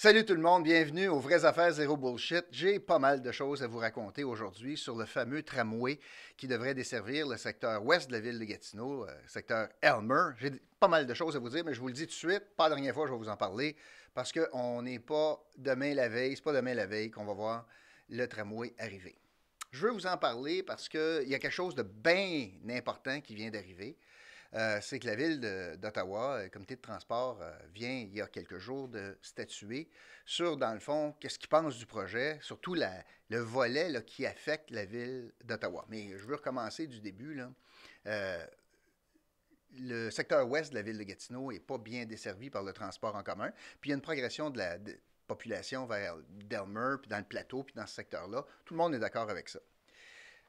Salut tout le monde, bienvenue aux Vraies Affaires Zéro Bullshit. J'ai pas mal de choses à vous raconter aujourd'hui sur le fameux tramway qui devrait desservir le secteur ouest de la ville de Gatineau, euh, secteur Elmer. J'ai pas mal de choses à vous dire, mais je vous le dis tout de suite, pas la dernière fois, je vais vous en parler, parce qu'on n'est pas demain la veille, c'est pas demain la veille qu'on va voir le tramway arriver. Je veux vous en parler parce qu'il y a quelque chose de bien important qui vient d'arriver. Euh, c'est que la ville d'Ottawa, le comité de transport, euh, vient il y a quelques jours de statuer sur, dans le fond, qu'est-ce qu'ils pensent du projet, surtout le volet qui affecte la ville d'Ottawa. Mais je veux recommencer du début. Euh, le secteur ouest de la ville de Gatineau n'est pas bien desservi par le transport en commun. Puis il y a une progression de la population vers Delmer, puis dans le plateau, puis dans ce secteur-là. Tout le monde est d'accord avec ça.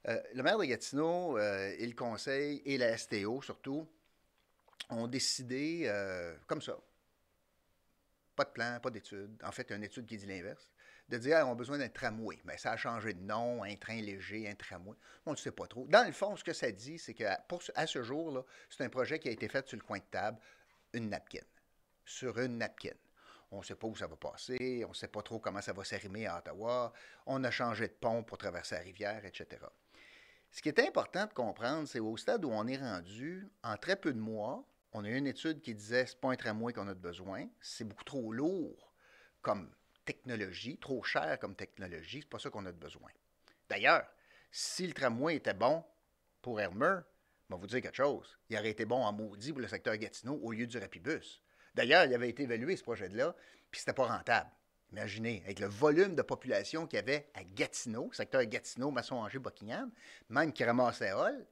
Euh, le maire de Gatineau euh, et le conseil et la STO surtout ont décidé euh, comme ça, pas de plan, pas d'étude, en fait une étude qui dit l'inverse, de dire on a besoin d'un tramway. Mais ça a changé de nom, un train léger, un tramway. On ne sait pas trop. Dans le fond, ce que ça dit, c'est qu'à à ce jour, c'est un projet qui a été fait sur le coin de table, une napkin, sur une napkin. On ne sait pas où ça va passer, on ne sait pas trop comment ça va s'arrimer à Ottawa, on a changé de pont pour traverser la rivière, etc. Ce qui est important de comprendre, c'est au stade où on est rendu, en très peu de mois, on a eu une étude qui disait c'est pas un tramway qu'on a besoin, c'est beaucoup trop lourd comme technologie, trop cher comme technologie, c'est pas ça qu'on a de besoin. D'ailleurs, si le tramway était bon pour Elmer, je vais vous dire quelque chose, il aurait été bon en maudit pour le secteur Gatineau au lieu du Rapibus. D'ailleurs, il avait été évalué ce projet-là, puis c'était pas rentable. Imaginez, avec le volume de population qu'il y avait à Gatineau, secteur Gatineau, Masson-Angers, Buckingham, même qui ramassait Hall,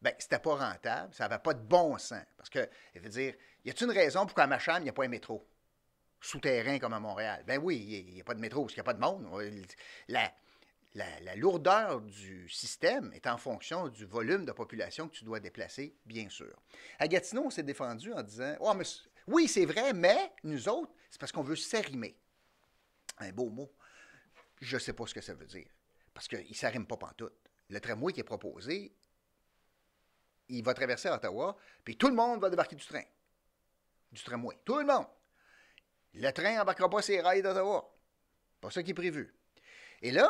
ben, c'était pas rentable, ça n'avait pas de bon sens. Parce que, il veut dire, y a-t-il une raison pourquoi à Macham, il n'y a pas un métro? Souterrain comme à Montréal. Ben oui, il n'y a, pas de métro parce qu'il n'y a pas de monde. La, lourdeur du système est en fonction du volume de population que tu dois déplacer, bien sûr. À Gatineau, on s'est défendu en disant oh, Oui, c'est vrai, mais nous autres, c'est parce qu'on veut s'arrimer un beau mot. Je ne sais pas ce que ça veut dire. Parce qu'il ne s'arrime pas pantoute. Le tramway qui est proposé, il va traverser Ottawa, puis tout le monde va débarquer du train. Du tramway. Tout le monde. Le train n'embarquera pas ses rails d'Ottawa. Pas ça qui est prévu. Et là,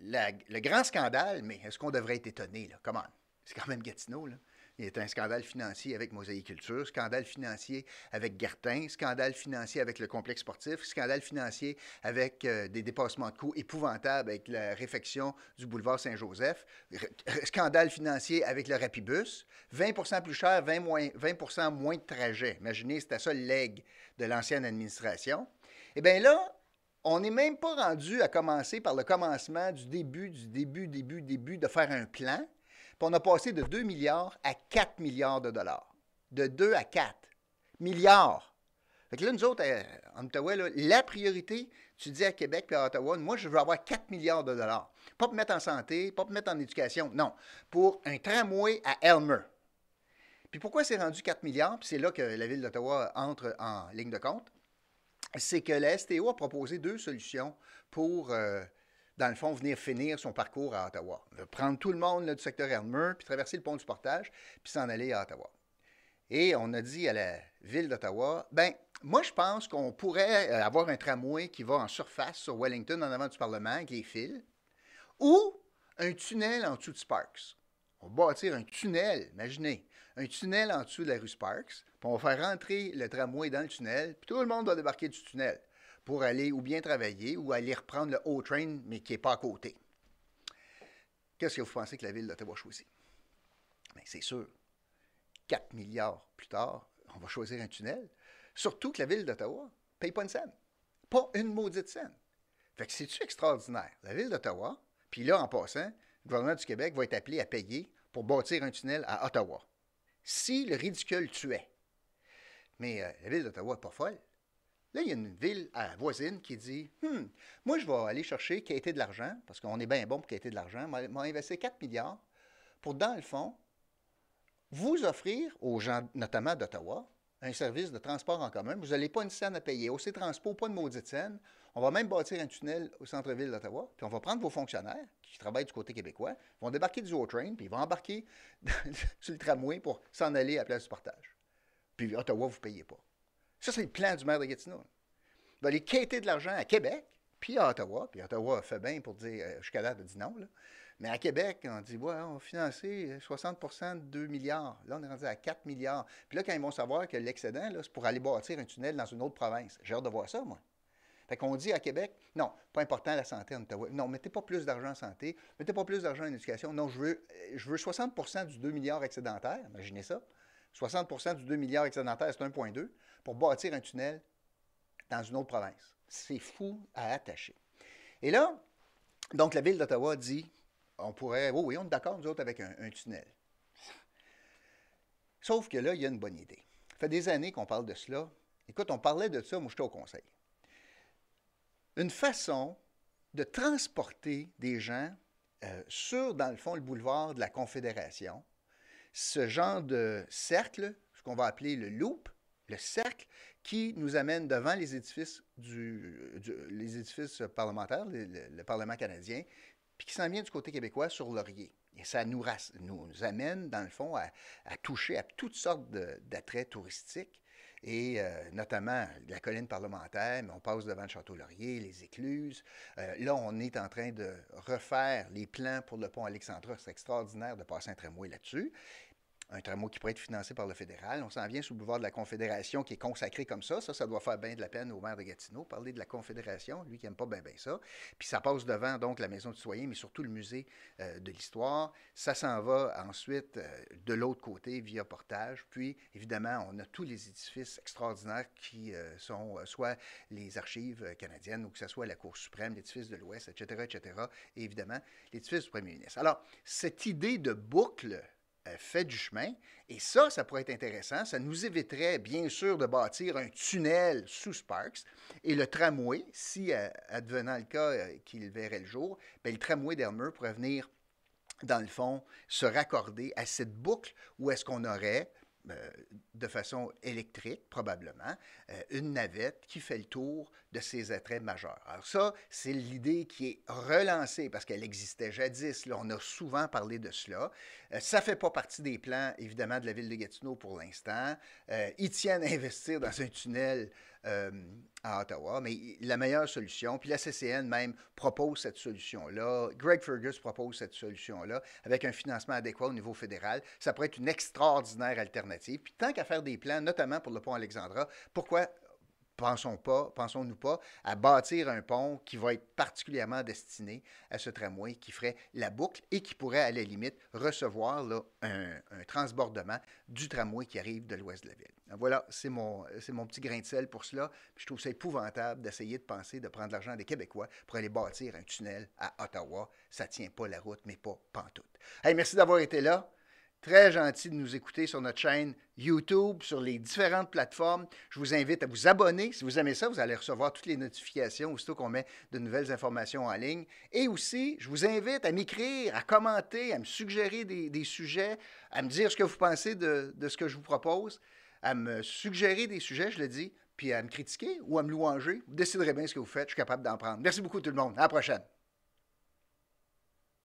le grand scandale, mais est-ce qu'on devrait être étonné, là? Comment? C'est quand même Gatineau, là. Il y a un scandale financier avec Mosaïculture, scandale financier avec Gartin, scandale financier avec le complexe sportif, scandale financier avec euh, des dépassements de coûts épouvantables avec la réfection du boulevard Saint-Joseph, scandale financier avec le Rapibus, 20% plus cher, 20, moins, 20 moins de trajets. Imaginez, c'était ça le de l'ancienne administration. Eh bien là, on n'est même pas rendu à commencer par le commencement du début, du début, début, début de faire un plan on a passé de 2 milliards à 4 milliards de dollars. De 2 à 4 milliards. Fait que là, nous autres, euh, en Ottawa, la priorité, tu dis à Québec et à Ottawa, moi, je veux avoir 4 milliards de dollars. Pas pour mettre en santé, pas pour mettre en éducation, non. Pour un tramway à Elmer. Puis pourquoi c'est rendu 4 milliards? Puis c'est là que la ville d'Ottawa entre en ligne de compte. C'est que la STO a proposé deux solutions pour euh, dans le fond, venir finir son parcours à Ottawa. Prendre tout le monde du secteur Elmer, puis traverser le pont du portage, puis s'en aller à Ottawa. Et on a dit à la ville d'Ottawa, ben moi je pense qu'on pourrait euh, avoir un tramway qui va en surface sur Wellington en avant du Parlement avec les fils, ou un tunnel en dessous de Sparks. On va bâtir un tunnel, imaginez, un tunnel en dessous de la rue Sparks, puis on va faire rentrer le tramway dans le tunnel, puis tout le monde va débarquer du tunnel pour aller ou bien travailler ou aller reprendre le O-Train, mais qui n'est pas à côté. Qu'est-ce que vous pensez que la ville d'Ottawa choisit? Bien, c'est sûr. 4 milliards plus tard, on va choisir un tunnel. Surtout que la ville d'Ottawa ne paye pas une scène. Pas une maudite scène. Fait que c'est-tu extraordinaire? La ville d'Ottawa, puis là, en passant, le gouvernement du Québec va être appelé à payer pour bâtir un tunnel à Ottawa. Si le ridicule tuait. Mais euh, la ville d'Ottawa n'est pas folle. Là, il y a une ville voisine qui dit Hum, moi, je vais aller chercher qualité de l'argent, parce qu'on est bien bon pour qualité de l'argent. m'a investi 4 milliards pour, dans le fond, vous offrir aux gens, notamment d'Ottawa, un service de transport en commun. Vous n'allez pas une scène à payer. Au Transport, pas de maudite scène. On va même bâtir un tunnel au centre-ville d'Ottawa, puis on va prendre vos fonctionnaires qui travaillent du côté québécois, vont débarquer du haut-train, puis ils vont embarquer sur le tramway pour s'en aller à la place du partage. Puis Ottawa, vous ne payez pas. Ça, c'est le plan du maire de Gatineau. va aller quêter de l'argent à Québec, puis à Ottawa. Puis Ottawa fait bien pour dire, euh, jusqu'à date, a dit non. Là. Mais à Québec, on dit, on va financer 60% de 2 milliards. Là, on est rendu à 4 milliards. Puis là, quand ils vont savoir que l'excédent, c'est pour aller bâtir un tunnel dans une autre province. J'ai hâte de voir ça, moi. Fait qu'on dit à Québec, non, pas important la santé en Ottawa. Non, mettez pas plus d'argent en santé, mettez pas plus d'argent en éducation. Non, je veux, je veux 60% du 2 milliards excédentaire, imaginez ça. 60% du 2 milliards excédentaire, c'est 1,2, pour bâtir un tunnel dans une autre province. C'est fou à attacher. Et là, donc la ville d'Ottawa dit, on pourrait, oh oui, on est d'accord, nous autres, avec un, un tunnel. Sauf que là, il y a une bonne idée. Ça fait des années qu'on parle de cela. Écoute, on parlait de ça, moi j'étais au conseil une façon de transporter des gens euh, sur, dans le fond, le boulevard de la Confédération, ce genre de cercle, ce qu'on va appeler le loop, le cercle qui nous amène devant les édifices, du, les édifices parlementaires, le, Parlement canadien, puis qui s'en vient du côté québécois sur Laurier. Et ça nous, nous, amène, dans le fond, à, à toucher à toutes sortes d'attraits touristiques et euh, notamment la colline parlementaire, mais on passe devant le Château-Laurier, les écluses. Euh, là, on est en train de refaire les plans pour le pont Alexandra. C'est extraordinaire de passer un tramway là-dessus un tramway qui pourrait être financé par le fédéral. On s'en vient sous le boulevard de la Confédération qui est consacré comme ça. Ça, ça doit faire bien de la peine au maire de Gatineau. Parler de la Confédération, lui qui n'aime pas bien bien ça. Puis ça passe devant donc la Maison du Citoyen, mais surtout le musée euh, de l'histoire. Ça s'en va ensuite euh, de l'autre côté via portage. Puis évidemment, on a tous les édifices extraordinaires qui euh, sont soit les archives canadiennes ou que ce soit la Cour suprême, l'édifice de l'Ouest, etc., etc. Et évidemment, l'édifice du premier ministre. Alors, cette idée de boucle fait du chemin. Et ça, ça pourrait être intéressant. Ça nous éviterait, bien sûr, de bâtir un tunnel sous Sparks. Et le tramway, si, euh, advenant le cas euh, qu'il verrait le jour, bien, le tramway d'Elmer pourrait venir, dans le fond, se raccorder à cette boucle où est-ce qu'on aurait euh, de façon électrique, probablement, euh, une navette qui fait le tour de ces attraits majeurs. Alors ça, c'est l'idée qui est relancée parce qu'elle existait jadis. On a souvent parlé de cela. Euh, ça ne fait pas partie des plans, évidemment, de la ville de Gatineau pour l'instant. ils tiennent à investir dans un tunnel euh, à Ottawa. Mais la meilleure solution, puis la CCN même propose cette solution-là, Greg Fergus propose cette solution-là, avec un financement adéquat au niveau fédéral, ça pourrait être une extraordinaire alternative. Puis tant qu'à faire des plans, notamment pour le pont Alexandra, pourquoi pensons pas, pensons-nous pas à bâtir un pont qui va être particulièrement destiné à ce tramway qui ferait la boucle et qui pourrait à la limite recevoir un, transbordement du tramway qui arrive de l'ouest de la ville. Voilà, c'est mon, petit grain de sel pour cela. je trouve ça épouvantable d'essayer de penser de prendre l'argent des Québécois pour aller bâtir un tunnel à Ottawa. Ça tient pas la route, mais pas pantoute. Hey, merci d'avoir été là. Très gentil de nous écouter sur notre chaîne YouTube, sur les différentes plateformes. Je vous invite à vous abonner. Si vous aimez ça, vous allez recevoir toutes les notifications aussitôt qu'on met de nouvelles informations en ligne. Et aussi, je vous invite à m'écrire, à commenter, à me suggérer des, sujets, à me dire ce que vous pensez de, de ce que je vous propose, à me suggérer des sujets, je le dis, puis à me critiquer ou à me louanger. Vous déciderez bien ce que vous faites. Je suis capable d'en prendre. Merci beaucoup tout le monde. À la prochaine.